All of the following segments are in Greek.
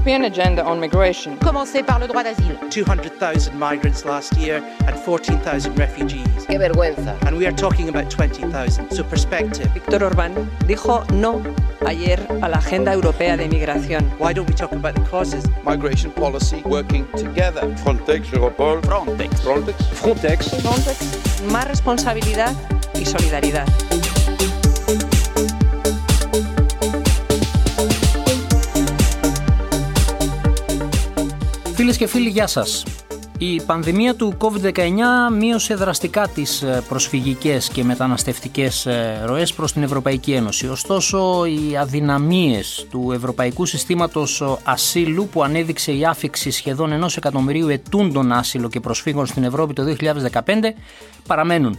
European agenda on migration. Commencer par le droit d'asile. 200,000 migrants last year and 14,000 refugees. Qué vergüenza. And we are talking about 20,000. So perspective. Víctor Orbán dijo no ayer a la agenda europea de migración. Why don't we talk about the causes? Migration policy working together. Frontex, Europol. Frontex. Frontex. Frontex. Frontex, más responsabilidad y solidaridad. Φίλες και φίλοι, γεια σας. Η πανδημία του COVID-19 μείωσε δραστικά τις ε, προσφυγικές και μεταναστευτικές ε, ροές προς την Ευρωπαϊκή Ένωση. Ωστόσο, οι αδυναμίες του Ευρωπαϊκού Συστήματος Ασύλου που ανέδειξε η άφηξη σχεδόν ενός εκατομμυρίου ετούντων άσυλο και προσφύγων στην Ευρώπη το 2015 παραμένουν.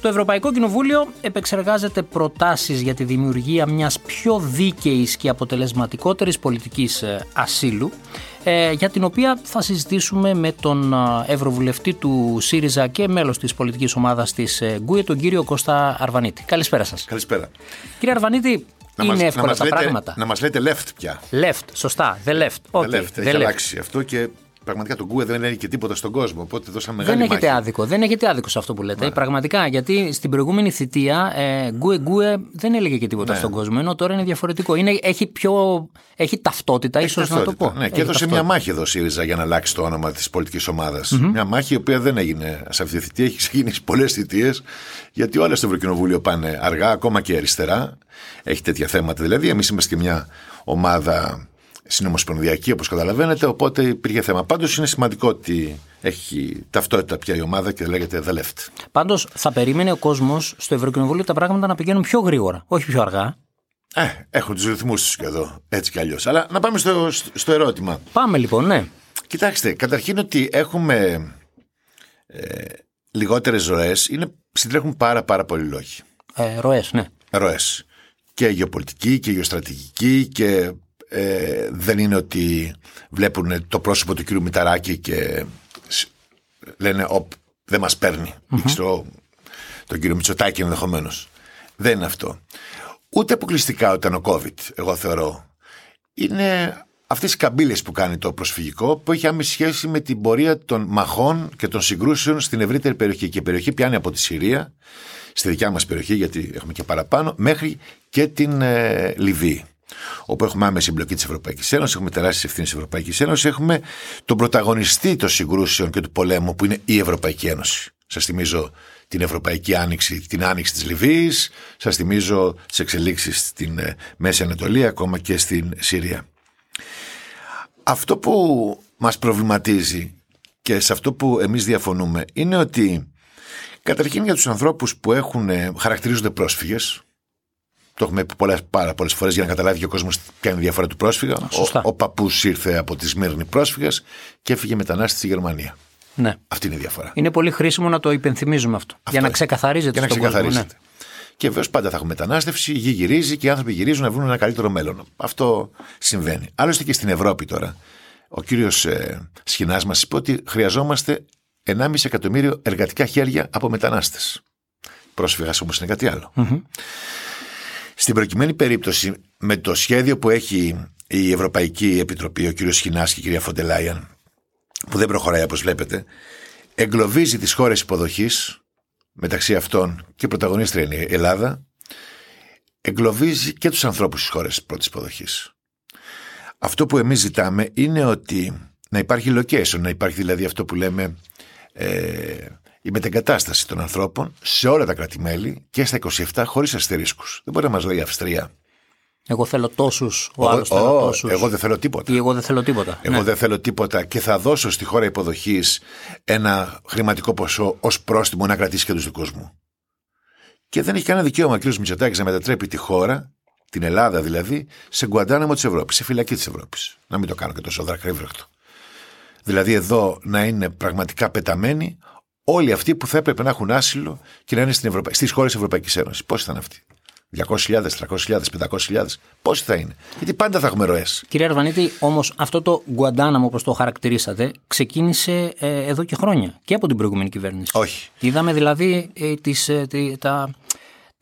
Το Ευρωπαϊκό Κοινοβούλιο επεξεργάζεται προτάσεις για τη δημιουργία μιας πιο δίκαιης και αποτελεσματικότερης πολιτικής ε, ασύλου ε, για την οποία θα συζητήσουμε με τον ε, Ευρωβουλευτή του ΣΥΡΙΖΑ και μέλος της πολιτικής ομάδας της ΓΚΟΕ, τον κύριο Κώστα Αρβανίτη. Καλησπέρα σας. Καλησπέρα. Κύριε Αρβανίτη, Να είναι μας- εύκολα να μας τα λέτε- πράγματα. Να μας λέτε left πια. Left, σωστά, the left. Okay, The left. the Έχει left. αλλάξει αυτό και πραγματικά το Γκουε δεν λέει και τίποτα στον κόσμο. Οπότε δώσαμε Δεν μεγάλη έχετε μάχη. άδικο, δεν έχετε άδικο σε αυτό που λέτε. Πραγματικά, γιατί στην προηγούμενη θητεία ε, γκουε γκουε δεν έλεγε και τίποτα Ναι. στον κόσμο, ενώ τώρα είναι διαφορετικό. Είναι, έχει, πιο, έχει ταυτότητα, Έχει ίσως να το ταυτότητα. πω. Ναι, Έχει και έδωσε ταυτότητα. μια μάχη εδώ ο ΣΥΡΙΖΑ για να αλλάξει το όνομα της πολιτικής Μια μάχη η οποία δεν έγινε σε αυτή τη θητεία, έχει ξεκινήσει πολλές θητείες, γιατί όλα στο Ευρωκοινοβούλιο πάνε αργά, ακόμα και αριστερά. Έχει τέτοια θέματα δηλαδή. Εμείς είμαστε και μια ομάδα συνομοσπονδιακή, όπως καταλαβαίνετε, οπότε υπήρχε θέμα. Πάντως είναι σημαντικό ότι έχει ταυτότητα πια η ομάδα και λέγεται The Left. Πάντως, θα περίμενε ο κόσμος στο Ευρωκοινοβούλιο τα πράγματα να πηγαίνουν πιο γρήγορα, όχι πιο αργά. Ε, έχουν τους ρυθμούς τους και εδώ, έτσι κι αλλιώς. Αλλά να πάμε στο, στο ερώτημα. Πάμε λοιπόν, ναι. Κοιτάξτε, καταρχήν ότι έχουμε ε, λιγότερες ροές είναι, συντρέχουν πάρα πάρα πολλοί λόγοι. Ε, Ροές, ναι. Ροές. Και γεωπολιτική και γεωστρατηγική και ε, δεν είναι ότι βλέπουν το πρόσωπο του κύριου Μηταράκη και σ- λένε «Οπ, δεν μας παίρνει». Ή ξέρω, τον κύριο Μητσοτάκη ενδεχομένως. Δεν είναι αυτό. Ούτε αποκλειστικά όταν ο COVID, εγώ θεωρώ. Είναι αυτές οι καμπύλες που κάνει το προσφυγικό που έχει άμεση σχέση με την πορεία των μαχών και των συγκρούσεων στην ευρύτερη περιοχή. Και η περιοχή πιάνει από τη Συρία, στη δικιά μας περιοχή, γιατί έχουμε και παραπάνω, μέχρι και την ε, Λιβύη. Όπου έχουμε άμεση εμπλοκή της Ευρωπαϊκής Ένωσης, έχουμε τεράστιες ευθύνες της Ευρωπαϊκής Ένωσης, έχουμε τον πρωταγωνιστή των συγκρούσεων και του πολέμου που είναι η Ευρωπαϊκή Ένωση. Σας θυμίζω την Ευρωπαϊκή Άνοιξη, την Άνοιξη της Λιβύης, σας θυμίζω τις εξελίξεις στην ε, Μέση Ανατολή, ακόμα και στην Συρία. Αυτό που μας προβληματίζει και σε αυτό που εμείς διαφωνούμε είναι ότι καταρχήν για τους ανθρώπους που έχουν, ε, χαρακτηρίζονται πρόσφυγες το έχουμε πει πολλές, πάρα πολλές φορές για να καταλάβει και ο κόσμος ποια είναι η διαφορά του πρόσφυγα. Ο, Σωστά. ο παππούς ήρθε από τη Σμύρνη πρόσφυγας και έφυγε μετανάστης στη Γερμανία. ναι. Αυτή είναι η διαφορά. Είναι πολύ χρήσιμο να το υπενθυμίζουμε αυτό. για να είναι. ξεκαθαρίζεται Για να στον κόσμο. Ναι. ξεκαθαρίζεται. Και βεβαίως πάντα θα έχουμε μετανάστευση, η γη γυρίζει και οι άνθρωποι γυρίζουν να βρουν ένα καλύτερο μέλλον. Αυτό συμβαίνει. Άλλωστε και στην Ευρώπη τώρα. Ο κύριος ε, Σχοινάς μας είπε ότι χρειαζόμαστε 1,5 εκατομμύριο εργατικά χέρια από μετανάστες. Πρόσφυγας όμως είναι κάτι άλλο. Στην προκειμένη περίπτωση, με το σχέδιο που έχει η Ευρωπαϊκή Επιτροπή, ο κύριος Σχοινά και η κυρία Φοντελάιαν, που δεν προχωράει όπως βλέπετε, εγκλωβίζει τις χώρες υποδοχής μεταξύ αυτών και πρωταγωνίστρια είναι η Ελλάδα, εγκλωβίζει και τους ανθρώπους στις χώρες πρώτης υποδοχής. Αυτό που εμείς ζητάμε είναι ότι να υπάρχει location, να υπάρχει δηλαδή αυτό που λέμε ε, η μετεγκατάσταση των ανθρώπων σε όλα τα κρατημέλη και στα 27 χωρίς αστερίσκους. Δεν μπορεί να μας λέει η Αυστρία. Εγώ θέλω τόσους, ο άλλος «Ω, θέλω ω, τόσους. εγώ δεν θέλω τίποτα. Ή εγώ δεν θέλω τίποτα. Εγώ Ναι. δεν θέλω τίποτα και θα δώσω στη χώρα υποδοχής ένα χρηματικό ποσό ως πρόστιμο να κρατήσει και τους δικούς μου. Και δεν έχει κανένα δικαίωμα ο κ. Μητσοτάκης να μετατρέπει τη χώρα, την Ελλάδα δηλαδή, σε γκουαντάναμο της Ευρώπης, σε φυλακή της Ευρώπης. Να μην το κάνω και τόσο δρακρύβρεχτο. Δηλαδή εδώ να είναι πραγματικά πεταμένοι όλοι αυτοί που θα έπρεπε να έχουν άσυλο και να είναι στην Ευρωπα... στις χώρες Ευρωπαϊκής Ένωσης. Πόσοι θα είναι αυτοί; 200.000, 300.000, 500.000. Πόσοι θα είναι; Γιατί πάντα θα έχουμε ροές. Κύριε Αρβανίτη, όμως αυτό το Γκουαντάναμο, όπως το χαρακτηρίσατε, ξεκίνησε ε, εδώ και χρόνια και από την προηγούμενη κυβέρνηση. Όχι. Είδαμε δηλαδή ε, τις, ε, τι- τα,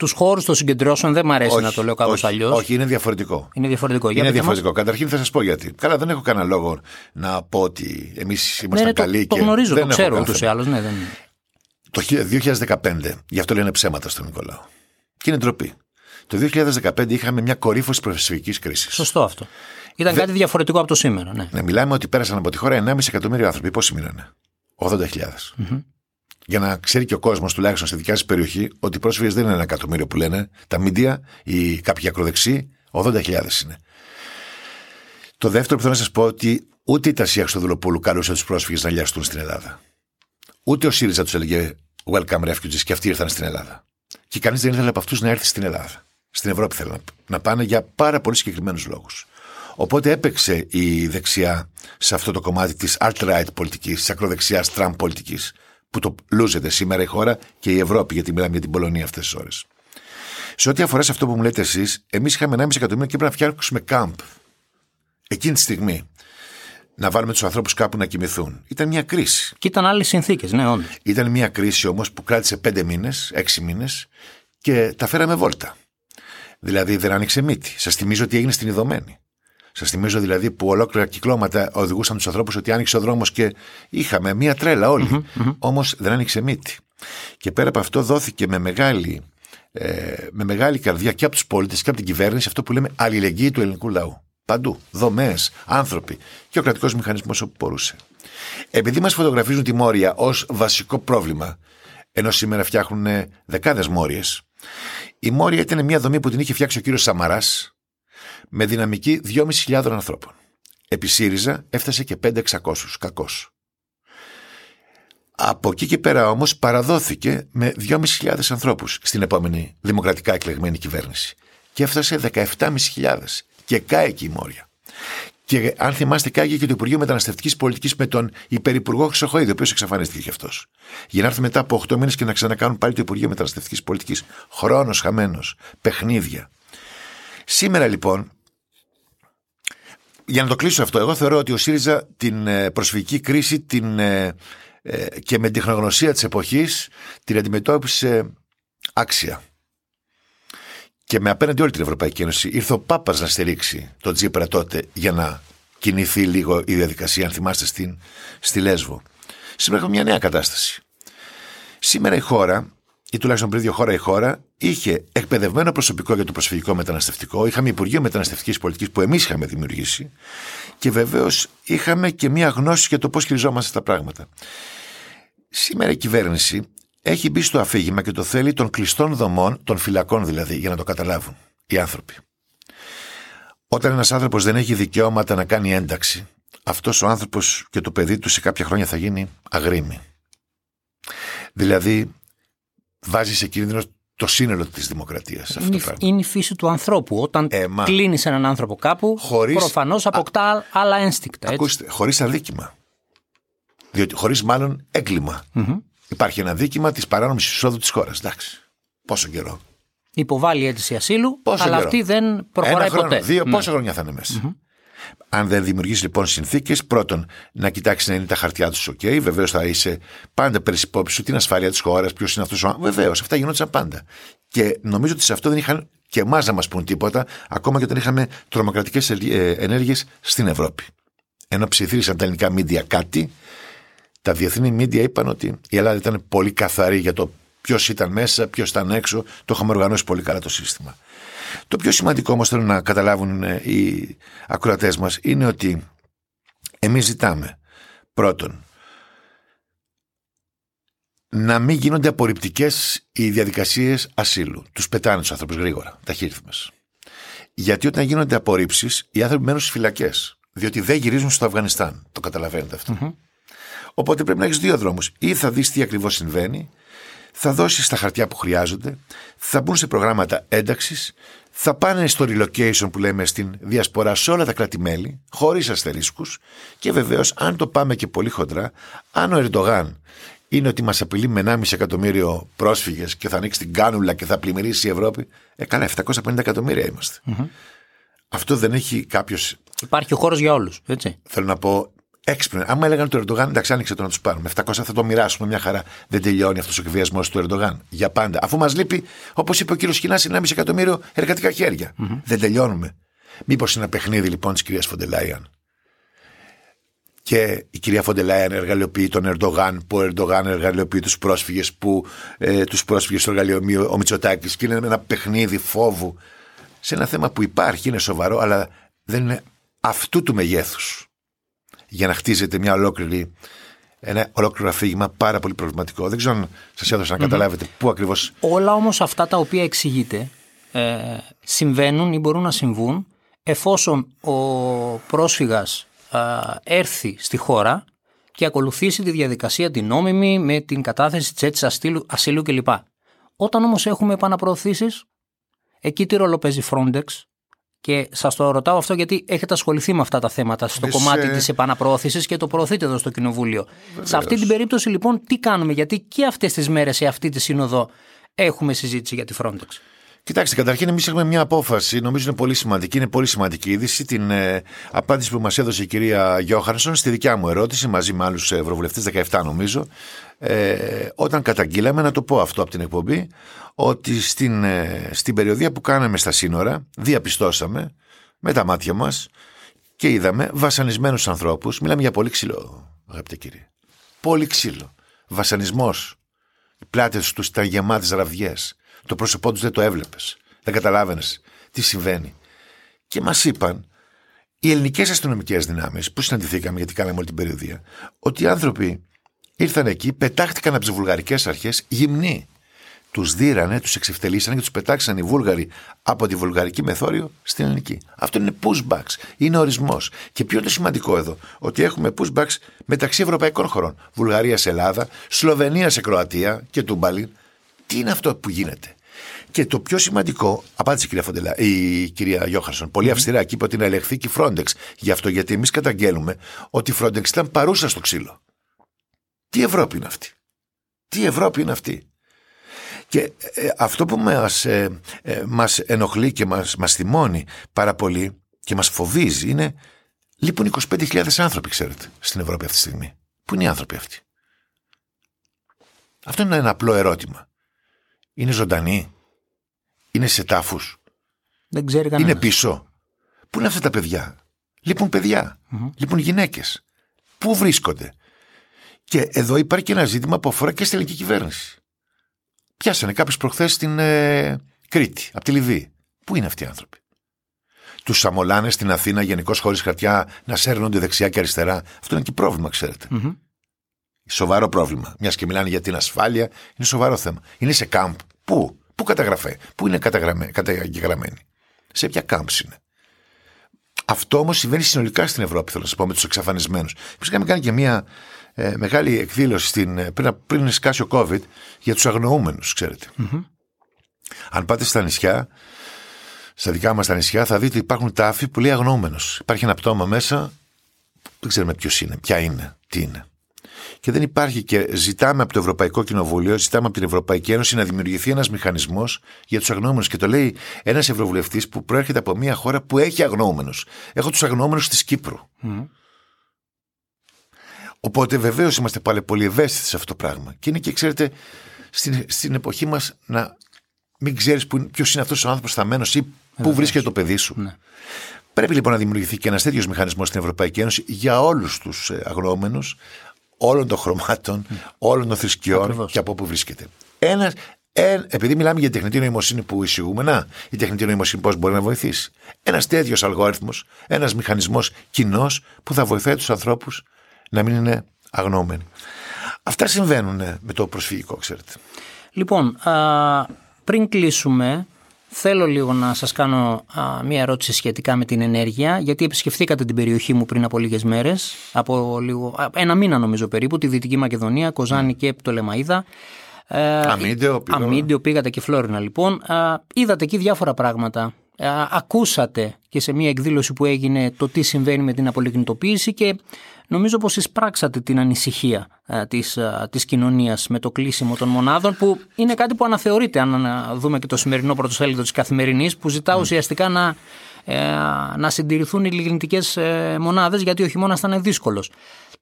τους χώρους των συγκεντρώσεων δεν μου αρέσει Όχι, να το λέω κάπως όχι, αλλιώς. Όχι, είναι διαφορετικό. Είναι διαφορετικό. Για Είναι πείτε μας. διαφορετικό. Καταρχήν θα σας πω γιατί. Καλά, δεν έχω κανένα λόγο να πω ότι εμείς ήμασταν Ναι, ναι, το, καλοί το και. γνωρίζω, δεν το έχω ξέρω κανένα ούτως ή θέμα. άλλως. Ναι, δεν... Το 2015, γι' αυτό λένε ψέματα στον Νικολάου. Και είναι ντροπή. Το 2015 είχαμε μια κορύφωση προσφυγικής κρίσης. Σωστό αυτό. Ήταν κάτι διαφορετικό από το σήμερα. Ναι. Ναι, μιλάμε ότι πέρασαν από τη χώρα 1,5 εκατομμύριο άνθρωποι. Πόσοι μείνανε, 80.000. Για να ξέρει και ο κόσμος, τουλάχιστον στη δικιά σας περιοχή, ότι οι πρόσφυγες δεν είναι ένα εκατομμύριο που λένε. Τα μίντια ή κάποιοι ακροδεξιοί, 80.000 είναι. Το δεύτερο που θέλω να σας πω ότι ούτε η Τασία Χρυστοδουλοπούλου καλούσε τους πρόσφυγες να λιαστούν στην Ελλάδα. Ούτε ο ΣΥΡΙΖΑ τους έλεγε Welcome refugees και αυτοί ήρθαν στην Ελλάδα. Και κανείς δεν ήθελε από αυτούς να έρθει στην Ελλάδα. Στην Ευρώπη θέλουν να, να πάνε για πάρα πολύ συγκεκριμένους λόγους. Οπότε έπαιξε η δεξιά σε αυτό το κομμάτι της alt-right πολιτικής, της ακροδεξιάς Τραμπ πολιτικής, που το λούζεται σήμερα η χώρα και η Ευρώπη, γιατί μιλάμε για την Πολωνία αυτές τις ώρες. Σε ό,τι αφορά σε αυτό που μου λέτε εσείς, εμείς είχαμε 1,5 εκατομμύριο και έπρεπε να φτιάξουμε κάμπ. Εκείνη τη στιγμή. Να βάλουμε τους ανθρώπους κάπου να κοιμηθούν. Ήταν μια κρίση. Και ήταν άλλες συνθήκες, ναι, όντως. Ήταν μια κρίση όμως που κράτησε πέντε μήνες, έξι μήνες και τα φέραμε βόλτα. Δηλαδή δεν άνοιξε μύτη. Σας θυμίζω ότι έγινε στην Ιδωμένη. Σας θυμίζω δηλαδή που ολόκληρα κυκλώματα οδηγούσαν τους ανθρώπους ότι άνοιξε ο δρόμος και είχαμε μια τρέλα όλοι. Όμως δεν άνοιξε μύτη. Και πέρα από αυτό δόθηκε με μεγάλη, ε, με μεγάλη καρδιά και από τους πολίτες και από την κυβέρνηση αυτό που λέμε αλληλεγγύη του ελληνικού λαού. Παντού. Δομές, άνθρωποι και ο κρατικός μηχανισμός όπου μπορούσε. Επειδή μας φωτογραφίζουν τη Μόρια ως βασικό πρόβλημα, ενώ σήμερα φτιάχνουν δεκάδες Μόριες, η Μόρια ήταν μια δομή που την είχε φτιάξει ο κύριος Σαμαράς με δυναμική 2.500 ανθρώπων. Επί ΣΥΡΙΖΑ έφτασε και 5.600. Κακός. Από εκεί και πέρα όμως παραδόθηκε με 2.500 ανθρώπους στην επόμενη δημοκρατικά εκλεγμένη κυβέρνηση. Και έφτασε 17.500. Και κάει εκεί η Μόρια. Και αν θυμάστε, κάγε και το Υπουργείο Μεταναστευτικής Πολιτικής με τον Υπερυπουργό Χρυσοχοίδη, ο οποίος εξαφανίστηκε και αυτός. Για να έρθει μετά από 8 μήνες και να ξανακάνουν πάλι το Υπουργείο Μεταναστευτικής Πολιτικής. Χρόνος χαμένος. Παιχνίδια. Σήμερα λοιπόν, για να το κλείσω αυτό, εγώ θεωρώ ότι ο ΣΥΡΙΖΑ την ε, προσφυγική κρίση την, ε, ε, και με την τεχνογνωσία της εποχής την αντιμετώπισε άξια. Και με απέναντι όλη την Ευρωπαϊκή Ένωση ήρθε ο Πάπας να στηρίξει τον Τζίπρα τότε για να κινηθεί λίγο η διαδικασία, αν θυμάστε, στην, στη Λέσβο. Σήμερα έχουμε μια νέα κατάσταση. Σήμερα η χώρα, ή τουλάχιστον πριν δύο χώρα η χώρα, είχε εκπαιδευμένο προσωπικό για το προσφυγικό μεταναστευτικό. Είχαμε Υπουργείο Μεταναστευτικής Πολιτικής που εμείς είχαμε δημιουργήσει. Και βεβαίως είχαμε και μια γνώση για το πώς χειριζόμαστε τα πράγματα. Σήμερα η κυβέρνηση έχει μπει στο αφήγημα και το θέλει των κλειστών δομών, των φυλακών δηλαδή, για να το καταλάβουν οι άνθρωποι. Όταν ένας άνθρωπος δεν έχει δικαιώματα να κάνει ένταξη, αυτός ο άνθρωπος και το παιδί του σε κάποια χρόνια θα γίνει αγρίμη. Δηλαδή, βάζεις σε κίνδυνο το σύνολο της δημοκρατίας. Είναι, η- είναι η φύση του ανθρώπου. Όταν Ε, μα- κλείνεις έναν άνθρωπο κάπου, Χωρίς- προφανώς αποκτά άλλα ένστικτα. Έτσι. Ακούστε, χωρίς αδίκημα. Διότι χωρίς μάλλον έγκλημα. Υπάρχει ένα δίκημα της παράνομης εισόδου της χώρας. Εντάξει. Πόσο καιρό. Υποβάλλει αίτηση ασύλου, Πόσο αλλά καιρό; αυτή δεν προχωράει Ένα χρόνο, ποτέ. Δύο, Ναι. πόσα χρόνια θα είναι μέσα. Αν δεν δημιουργήσει λοιπόν συνθήκες, πρώτον να κοιτάξεις να είναι τα χαρτιά τους OK. Βεβαίως θα είσαι πάντα περί υπόψη σου την ασφάλεια της χώρας, ποιος είναι αυτός ο Βεβαίως, αυτά γινόντουσαν πάντα. Και νομίζω ότι σε αυτό δεν είχαν και εμάς να μας πούν τίποτα, ακόμα και όταν είχαμε τρομοκρατικές ενέργειες στην Ευρώπη. Ενώ ψιθύρισαν τα ελληνικά μίντια κάτι, τα διεθνή μίντια είπαν ότι η Ελλάδα ήταν πολύ καθαρή για το ποιος ήταν μέσα, ποιος ήταν έξω. Το είχαμε οργανώσει πολύ καλά το σύστημα. Το πιο σημαντικό όμως θέλω να καταλάβουν ε, οι ακροατές μας είναι ότι εμείς ζητάμε πρώτον να μην γίνονται απορριπτικές οι διαδικασίες ασύλου. Τους πετάνε τους άνθρωπου γρήγορα, ταχύρυθμε. Γιατί όταν γίνονται απορρίψεις, οι άνθρωποι μένουν στις φυλακές. Διότι δεν γυρίζουν στο Αφγανιστάν. Το καταλαβαίνετε αυτό. Οπότε πρέπει να έχεις δύο δρόμους. Ή θα δεις τι ακριβώς συμβαίνει, θα δώσεις τα χαρτιά που χρειάζονται, θα μπουν σε προγράμματα ένταξης, θα πάνε στο relocation που λέμε στην διασπορά σε όλα τα κράτη-μέλη, χωρίς αστερίσκους και βεβαίως, αν το πάμε και πολύ χοντρά, αν ο Ερντογάν είναι ότι μας απειλεί με 1,5 εκατομμύριο πρόσφυγες και θα ανοίξει την κάνουλα και θα πλημμυρίσει η Ευρώπη, ε, καλά, 750 εκατομμύρια είμαστε. Αυτό δεν έχει κάποιο Υπάρχει ο χώρος για όλους. Έτσι. θέλω να πω, έξυπνο. Άμα έλεγαν του Ερντογάν, εντάξει, άνοιξε το να τους πάρουμε. 700 θα το μοιράσουμε μια χαρά. Δεν τελειώνει αυτός ο εκβιασμός του Ερντογάν. Για πάντα. Αφού μας λείπει, όπως είπε ο κύριος Σχοινά, 1,5 εκατομμύριο εργατικά χέρια. Δεν τελειώνουμε. Μήπως είναι ένα παιχνίδι λοιπόν της κυρίας Φον ντερ Λάιεν. Και η κυρία Φον ντερ Λάιεν εργαλειοποιεί τον Ερντογάν, που ο Ερντογάν εργαλειοποιεί τους πρόσφυγες, που ε, τους πρόσφυγες τους εργαλειοποιεί ο Μητσοτάκης. Και είναι ένα παιχνίδι φόβου σε ένα θέμα που υπάρχει, είναι σοβαρό, αλλά δεν είναι αυτού του μεγέθους για να χτίζεται μια ολόκληρη ένα ολόκληρο αφήγημα πάρα πολύ προβληματικό. Δεν ξέρω αν σας έδωσα να καταλάβετε πού ακριβώς. Όλα όμως αυτά τα οποία εξηγείτε ε, συμβαίνουν ή μπορούν να συμβούν εφόσον ο πρόσφυγας ε, έρθει στη χώρα και ακολουθήσει τη διαδικασία την νόμιμη με την κατάθεση της αίτησης ασύλου, ασύλου κλπ. Όταν όμως έχουμε επαναπροωθήσεις, εκεί τι ρόλο παίζει Frontex, και σας το ρωτάω αυτό γιατί έχετε ασχοληθεί με αυτά τα θέματα στο Βες, κομμάτι ε, της επαναπροώθησης και το προωθείτε εδώ στο Κοινοβούλιο. Σε αυτή την περίπτωση λοιπόν τι κάνουμε, γιατί και αυτές τις μέρες σε αυτή τη σύνοδο έχουμε συζήτηση για τη Frontex. Κοιτάξτε, καταρχήν εμείς έχουμε μια απόφαση, νομίζω είναι πολύ σημαντική, είναι πολύ σημαντική είδηση, την ε, απάντηση που μας έδωσε η κυρία Γιώχανσον στη δικιά μου ερώτηση, μαζί με άλλους ευρωβουλευτές, 17 νομίζω, ε, όταν καταγγείλαμε, να το πω αυτό από την εκπομπή, ότι στην, ε, στην περιοδία που κάναμε στα σύνορα, διαπιστώσαμε με τα μάτια μας και είδαμε βασανισμένους ανθρώπους. Μιλάμε για πολύ ξύλο, αγαπητέ κύριε. Πολύ ξύλο. Βασανισμός. Οι πλάτες τους ήταν γεμάτες ραβδιέ. Το πρόσωπό τους δεν το έβλεπες. Δεν καταλάβαινες τι συμβαίνει. Και μας είπαν οι ελληνικές αστυνομικές δυνάμεις που συναντηθήκαμε, γιατί κάναμε όλη την περιοδία, ότι οι άνθρωποι ήρθαν εκεί, πετάχτηκαν από τις βουλγαρικές αρχές γυμνοί. Τους δίρανε, τους εξευτελίσανε και τους πετάξαν οι Βούλγαροι από τη βουλγαρική μεθόριο στην ελληνική. Αυτό είναι pushbacks. Είναι ορισμός. Και ποιο είναι το σημαντικό εδώ, ότι έχουμε pushbacks μεταξύ ευρωπαϊκών χωρών. Βουλγαρίας σε Ελλάδα, Σλοβενίας σε Κροατία και Τούμπαλιν. Τι είναι αυτό που γίνεται; Και το πιο σημαντικό, απάντησε η κυρία, Φοντελά, η κυρία Γιώχαρσον, πολύ αυστηρά και είπε ότι να ελεγχθεί και η Frontex. Γι' αυτό γιατί εμείς καταγγέλουμε ότι η Frontex ήταν παρούσα στο ξύλο. Τι Ευρώπη είναι αυτή; Τι Ευρώπη είναι αυτή; Και ε, αυτό που μας, ε, ε, μας ενοχλεί και μας, μας θυμώνει πάρα πολύ και μας φοβίζει είναι λείπουν 25.000 άνθρωποι, ξέρετε, στην Ευρώπη αυτή τη στιγμή. Πού είναι οι άνθρωποι αυτοί; Αυτό είναι ένα απλό ερώτημα. Είναι ζωντανοί. Είναι σε τάφους. Δεν ξέρει κανένας. Είναι πίσω. Πού είναι αυτά τα παιδιά; Λείπουν παιδιά. Λείπουν γυναίκες. Πού βρίσκονται; Και εδώ υπάρχει και ένα ζήτημα που αφορά και στην ελληνική κυβέρνηση. Πιάσανε κάποιου προχθές στην ε, Κρήτη, από τη Λιβύη. Πού είναι αυτοί οι άνθρωποι; Τους σαμολάνε στην Αθήνα γενικώς χωρίς χαρτιά να σέρνονται δεξιά και αριστερά. Αυτό είναι και πρόβλημα, ξέρετε. Σοβαρό πρόβλημα. Μιας και μιλάνε για την ασφάλεια, είναι σοβαρό θέμα. Είναι σε κάμπ. Πού, πού καταγραφέ, πού είναι καταγραμμέ- καταγεγραμμένοι. Σε ποια κάμπ είναι; Αυτό όμως συμβαίνει συνολικά στην Ευρώπη, θέλω να σα πω, με τους εξαφανισμένους. Εμεί είχαμε κάνει και μια ε, μεγάλη εκδήλωση στην, ε, πριν, πριν σκάσει ο COVID για τους αγνοούμενους, ξέρετε. Αν πάτε στα νησιά, στα δικά μας τα νησιά, θα δείτε υπάρχουν τάφοι που λέει αγνοούμενος. Υπάρχει ένα πτώμα μέσα, δεν ξέρουμε ποιος είναι, ποια είναι, τι είναι. Και δεν υπάρχει και ζητάμε από το Ευρωπαϊκό Κοινοβούλιο, ζητάμε από την Ευρωπαϊκή Ένωση να δημιουργηθεί ένας μηχανισμός για τους αγνοούμενους. Και το λέει ένας Ευρωβουλευτής που προέρχεται από μια χώρα που έχει αγνοούμενους. Έχω τους αγνοούμενους της Κύπρου. Οπότε βεβαίως είμαστε πάλι πολύ ευαίσθητοι σε αυτό το πράγμα. Και είναι και, ξέρετε, στην, στην εποχή μας να μην ξέρεις ποιος είναι αυτός ο άνθρωπος θαμένο ή πού βρίσκεται το παιδί σου. Ναι. Πρέπει λοιπόν να δημιουργηθεί και ένας τέτοιος μηχανισμός στην Ευρωπαϊκή Ένωση για όλους τους αγνοούμενους, όλων των χρωμάτων, όλων των θρησκειών Ακριβώς. και από όπου βρίσκεται. Ένας, ε, επειδή μιλάμε για τεχνητή νοημοσύνη που εισηγούμε, να, η τεχνητή νοημοσύνη πώς μπορεί να βοηθήσει; Ένας τέτοιος αλγόριθμος, ένας μηχανισμός κοινός που θα βοηθάει τους ανθρώπους να μην είναι αγνοούμενοι. Αυτά συμβαίνουν ε, με το προσφυγικό, ξέρετε. Λοιπόν, α, πριν κλείσουμε, θέλω λίγο να σας κάνω α, μία ερώτηση σχετικά με την ενέργεια, γιατί επισκεφθήκατε την περιοχή μου πριν από λίγες μέρες, από λίγο, α, ένα μήνα νομίζω περίπου, τη Δυτική Μακεδονία, Κοζάνη και Πτολεμαίδα. Ε, Αμίντεο, Πυλώνα. Αμίντεο πήγατε και Φλόρινα λοιπόν. Α, είδατε εκεί διάφορα πράγματα. Α, ακούσατε και σε μια εκδήλωση που έγινε το τι συμβαίνει με την απολιγνητοποίηση και νομίζω πως εισπράξατε την ανησυχία α, της, α, της κοινωνίας με το κλείσιμο των μονάδων που είναι κάτι που αναθεωρείται αν α, δούμε και το σημερινό πρωτοσέλιδο της Καθημερινής που ζητά ουσιαστικά να ε, να συντηρηθούν οι λιγνητικές ε, μονάδες, γιατί ο χειμώνα θα είναι δύσκολος.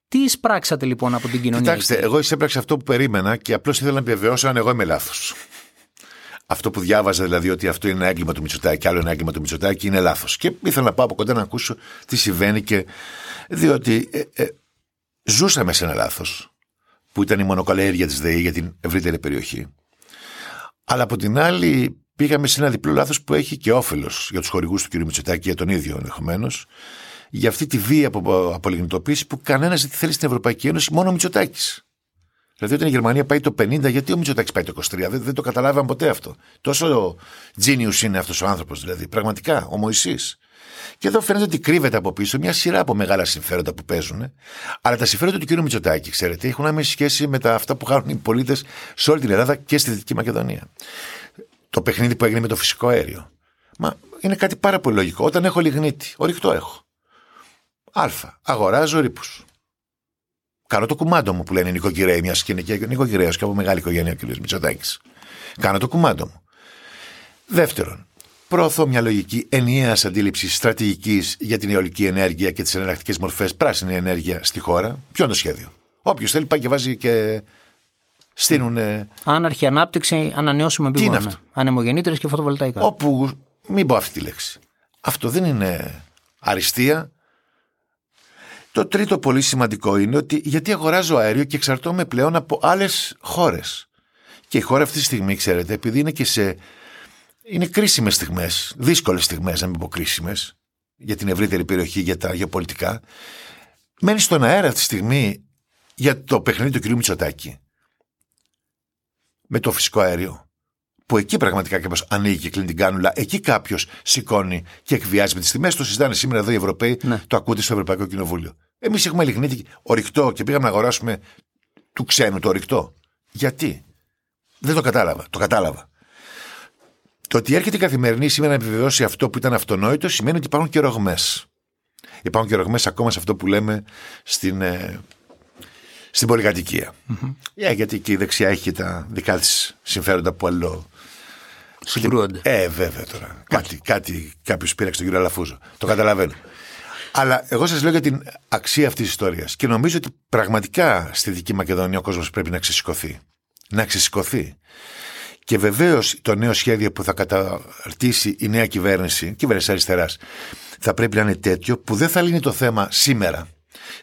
Τι εισπράξατε λοιπόν από την κοινωνία. Κοιτάξτε, εγώ εισέπραξα αυτό που περίμενα και απλώς ήθελα να επιβεβαιώσω αν εγώ είμαι λάθος. Αυτό που διάβαζα δηλαδή ότι αυτό είναι ένα έγκλημα του Μητσοτάκη, άλλο ένα έγκλημα του Μητσοτάκη είναι λάθος. Και ήθελα να πάω από κοντά να ακούσω τι συμβαίνει και. Διότι ε, ε, ζούσαμε σε ένα λάθος που ήταν η μονοκαλλιέργεια της ΔΕΗ για την ευρύτερη περιοχή. Αλλά από την άλλη πήγαμε σε ένα διπλό λάθος που έχει και όφελος για τους χορηγούς του κ. Μητσοτάκη, για τον ίδιο ενδεχομένως, για αυτή τη βία από απολιγνητοποίηση που κανένας δεν θέλει στην Ευρωπαϊκή Ένωση, μόνο ο Μητσοτάκης. Δηλαδή, όταν η Γερμανία πάει το 50, γιατί ο Μητσοτάκης πάει το 23, δεν, δεν το καταλάβαμε ποτέ αυτό. Τόσο genius είναι αυτός ο άνθρωπος, δηλαδή, πραγματικά, ο Μωησή. Και εδώ φαίνεται ότι κρύβεται από πίσω μια σειρά από μεγάλα συμφέροντα που παίζουν. Αλλά τα συμφέροντα του κ. Μητσοτάκη, ξέρετε, έχουν άμεση σχέση με τα αυτά που κάνουν οι πολίτες σε όλη την Ελλάδα και στη Δυτική Μακεδονία. Το παιχνίδι που έγινε με το φυσικό αέριο. Μα είναι κάτι πάρα πολύ λογικό. Όταν έχω λιγνίτη, ορυκτό έχω. Α. Αγοράζω ρήπους. Κάνω το κουμάντο μου που λένε οι νοικοκυρέοι, μιας και είναι νοικοκυρέο και από μεγάλη οικογένεια ο κ. Μητσοτάκης. Κάνω το κουμάντο μου. Δεύτερον, προωθώ μια λογική ενιαίας αντίληψης στρατηγικής για την αιωλική ενέργεια και τις εναλλακτικές μορφές πράσινη ενέργεια στη χώρα. Ποιο είναι το σχέδιο; Όποιος θέλει πάει και βάζει και στείλουν. Άναρχη ανάπτυξη, ανανεώσιμο Τι είναι επίπεδο. αυτό; Ανεμογεννήτρε και φωτοβολταϊκά. Όπου. Μην πω αυτή τη λέξη. Αυτό δεν είναι αριστεία. Το τρίτο πολύ σημαντικό είναι ότι γιατί αγοράζω αέριο και εξαρτώμαι πλέον από άλλες χώρες. Και η χώρα αυτή τη στιγμή, ξέρετε, επειδή είναι και σε. είναι κρίσιμες στιγμές, δύσκολες στιγμές, να μην πω κρίσιμες, για την ευρύτερη περιοχή, για τα γεωπολιτικά, μένει στον αέρα αυτή τη στιγμή για το παιχνίδι του κ. Μητσοτάκη. Με το φυσικό αέριο. Που εκεί πραγματικά κάποιο ανοίγει και κλείνει την κάνουλα. Εκεί κάποιος σηκώνει και εκβιάζει με τις τιμές. Το συζητάνε σήμερα εδώ οι Ευρωπαίοι, Ναι. το ακούτε στο Ευρωπαϊκό Κοινοβούλιο. Εμείς έχουμε λιγνίτη ορυκτό και πήγαμε να αγοράσουμε του ξένου το ορυκτό. Γιατί; Δεν το κατάλαβα. Το κατάλαβα. Το ότι έρχεται η καθημερινή σήμερα να επιβεβαιώσει αυτό που ήταν αυτονόητο σημαίνει ότι υπάρχουν και ρογμές. Υπάρχουν και ρογμές ακόμα σε αυτό που λέμε στην, ε, στην πολυκατοικία. Ε, γιατί και η δεξιά έχει και τα δικά της συμφέροντα που αλλό. Συγκρούονται. Ε, βέβαια τώρα. Κάτι, κάτι κάποιος πήραξε τον κύριο Αλαφούζο. Το καταλαβαίνω. Αλλά εγώ σας λέω για την αξία αυτής της ιστορίας. Και νομίζω ότι πραγματικά στη Δυτική Μακεδονία ο κόσμος πρέπει να ξεσηκωθεί. Να ξεσηκωθεί. Και βεβαίως το νέο σχέδιο που θα καταρτήσει η νέα κυβέρνηση, κυβέρνηση αριστεράς, θα πρέπει να είναι τέτοιο που δεν θα λύνει το θέμα σήμερα.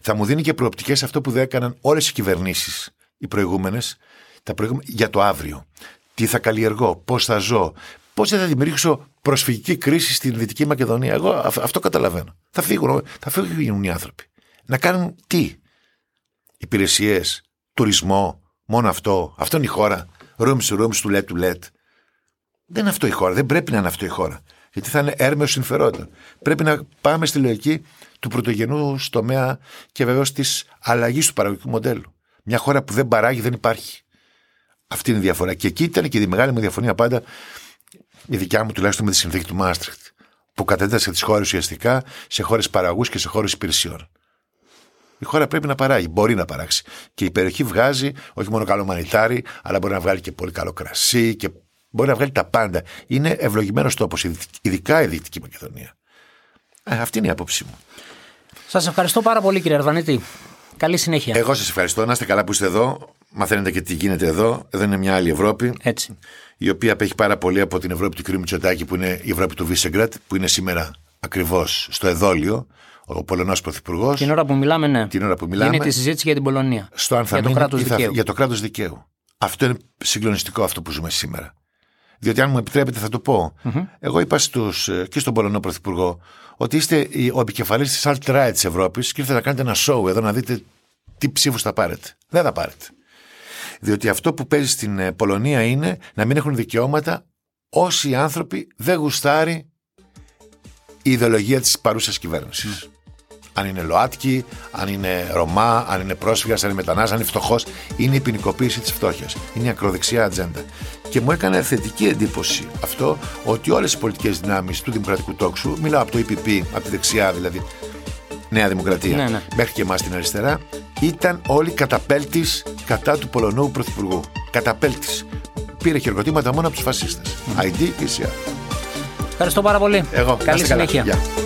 Θα μου δίνει και προοπτικές αυτό που δεν έκαναν όλες οι κυβερνήσεις, οι προηγούμενες, για το αύριο. Τι θα καλλιεργώ, πώς θα ζω, πώς δεν θα δημιουργήσω προσφυγική κρίση στην Δυτική Μακεδονία. Εγώ αυ- αυτό καταλαβαίνω. Θα φύγουν, θα φύγουν οι άνθρωποι. Να κάνουν τι, υπηρεσίες, τουρισμό, μόνο αυτό. Αυτό είναι η χώρα. Rooms to rooms, to let to let. Δεν είναι αυτό η χώρα. Δεν πρέπει να είναι αυτό η χώρα. Γιατί θα είναι έρμεος συμφερόντων. Πρέπει να πάμε στη λογική του πρωτογενού τομέα και βεβαίως της αλλαγής του παραγωγικού μοντέλου. Μια χώρα που δεν παράγει δεν υπάρχει. Αυτή είναι η διαφορά. Και εκεί ήταν και η μεγάλη μου διαφωνία πάντα, η δικιά μου τουλάχιστον με τη συνθήκη του Μάστριχτ, που κατέτασε τις χώρες ουσιαστικά σε χώρες παραγωγούς και σε χώρες υπηρεσιών. Η χώρα πρέπει να παράγει, μπορεί να παράξει. Και η περιοχή βγάζει όχι μόνο καλό μανιτάρι, αλλά μπορεί να βγάλει και πολύ καλό κρασί και μπορεί να βγάλει τα πάντα. Είναι ευλογημένος τόπος, ειδικά η Δυτική Μακεδονία. Ε, αυτή είναι η άποψή μου. Σας ευχαριστώ πάρα πολύ, κύριε Αρβανίτη. Καλή συνέχεια. Εγώ σας ευχαριστώ. Να είστε καλά που είστε εδώ. Μαθαίνετε και τι γίνεται εδώ. Εδώ είναι μια άλλη Ευρώπη. Έτσι. Η οποία απέχει πάρα πολύ από την Ευρώπη του κ. Μητσοτάκη, που είναι η Ευρώπη του Βίσεγκρατ, που είναι σήμερα ακριβώς στο εδόλιο, ο Πολωνός Πρωθυπουργός. Την ώρα που μιλάμε, ναι. Την ώρα που μιλάμε. Γίνεται η συζήτηση για την Πολωνία. Στο αν θα για το μείνει κράτος ή θα- δικαίου. Για το κράτος δικαίου. Αυτό είναι συγκλονιστικό αυτό που ζούμε σήμερα. Διότι αν μου επιτρέπετε θα το πω. Εγώ είπα στους, ε, και στον Πολωνό Πρωθυπουργό ότι είστε η- ο επικεφαλής της alt-right της Ευρώπης και ήρθατε να κάνετε ένα show εδώ να δείτε τι ψήφους θα πάρετε. Δεν θα πάρετε. Διότι αυτό που παίζει στην ε, Πολωνία είναι να μην έχουν δικαιώματα όσοι άνθρωποι δεν γουστάρει η ιδεολογία της παρούσας κυβέρνησης. Αν είναι ΛΟΑΤΚΙ, αν είναι Ρωμά, αν είναι πρόσφυγας, αν είναι μετανάστης, αν είναι φτωχός, είναι η ποινικοποίηση της φτώχειας. Είναι η ακροδεξιά ατζέντα. Και μου έκανε θετική εντύπωση αυτό ότι όλες οι πολιτικές δυνάμεις του Δημοκρατικού Τόξου, μιλάω από το EPP, από τη δεξιά δηλαδή, Νέα Δημοκρατία, Ναι, ναι. μέχρι και εμάς την αριστερά, ήταν όλοι καταπέλτης κατά του Πολωνού Πρωθυπουργού. Καταπέλτης. Πήρε χειροκροτήματα μόνο από τους φασίστες. ID και ΣΥΑ. Ευχαριστώ πάρα πολύ. Εγώ. να Καλή είστε καλά. συνέχεια. Γεια.